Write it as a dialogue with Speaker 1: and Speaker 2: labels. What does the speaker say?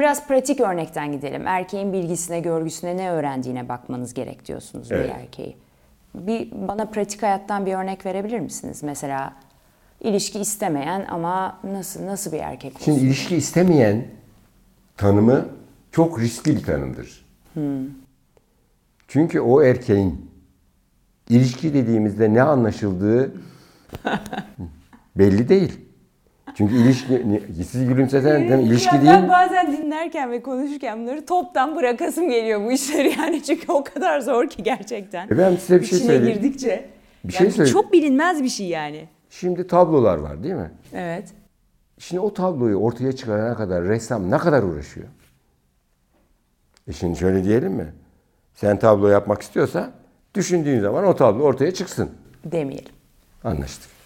Speaker 1: Hocam biraz pratik örnekten gidelim. Erkeğin bilgisine, görgüsüne ne öğrendiğine bakmanız gerek diyorsunuz
Speaker 2: Evet.
Speaker 1: bir erkeği. Bir bana pratik hayattan bir örnek verebilir misiniz? Mesela ilişki istemeyen ama nasıl nasıl bir erkek olsun?
Speaker 2: Şimdi ilişki istemeyen tanımı çok riskli bir tanımdır. Çünkü o erkeğin ilişki dediğimizde ne anlaşıldığı belli değil. Çünkü ilişki, siz gülümsesen değil mi? ilişki
Speaker 1: Ya
Speaker 2: değil.
Speaker 1: Ben bazen dinlerken ve konuşurken bunları toptan bırakasım geliyor bu işleri yani çünkü o kadar zor ki gerçekten.
Speaker 2: E ben size bir şey
Speaker 1: İçine
Speaker 2: söyleyeyim.
Speaker 1: girdikçe.
Speaker 2: Bir
Speaker 1: Yani
Speaker 2: şey söyleyeyim.
Speaker 1: Çok bilinmez bir şey yani.
Speaker 2: Şimdi tablolar var değil mi?
Speaker 1: Evet.
Speaker 2: Şimdi o tabloyu ortaya çıkarana kadar ressam ne kadar uğraşıyor? E şimdi şöyle diyelim mi? Sen tablo yapmak istiyorsan düşündüğün zaman o tablo ortaya çıksın.
Speaker 1: Demeyelim.
Speaker 2: Anlaştık.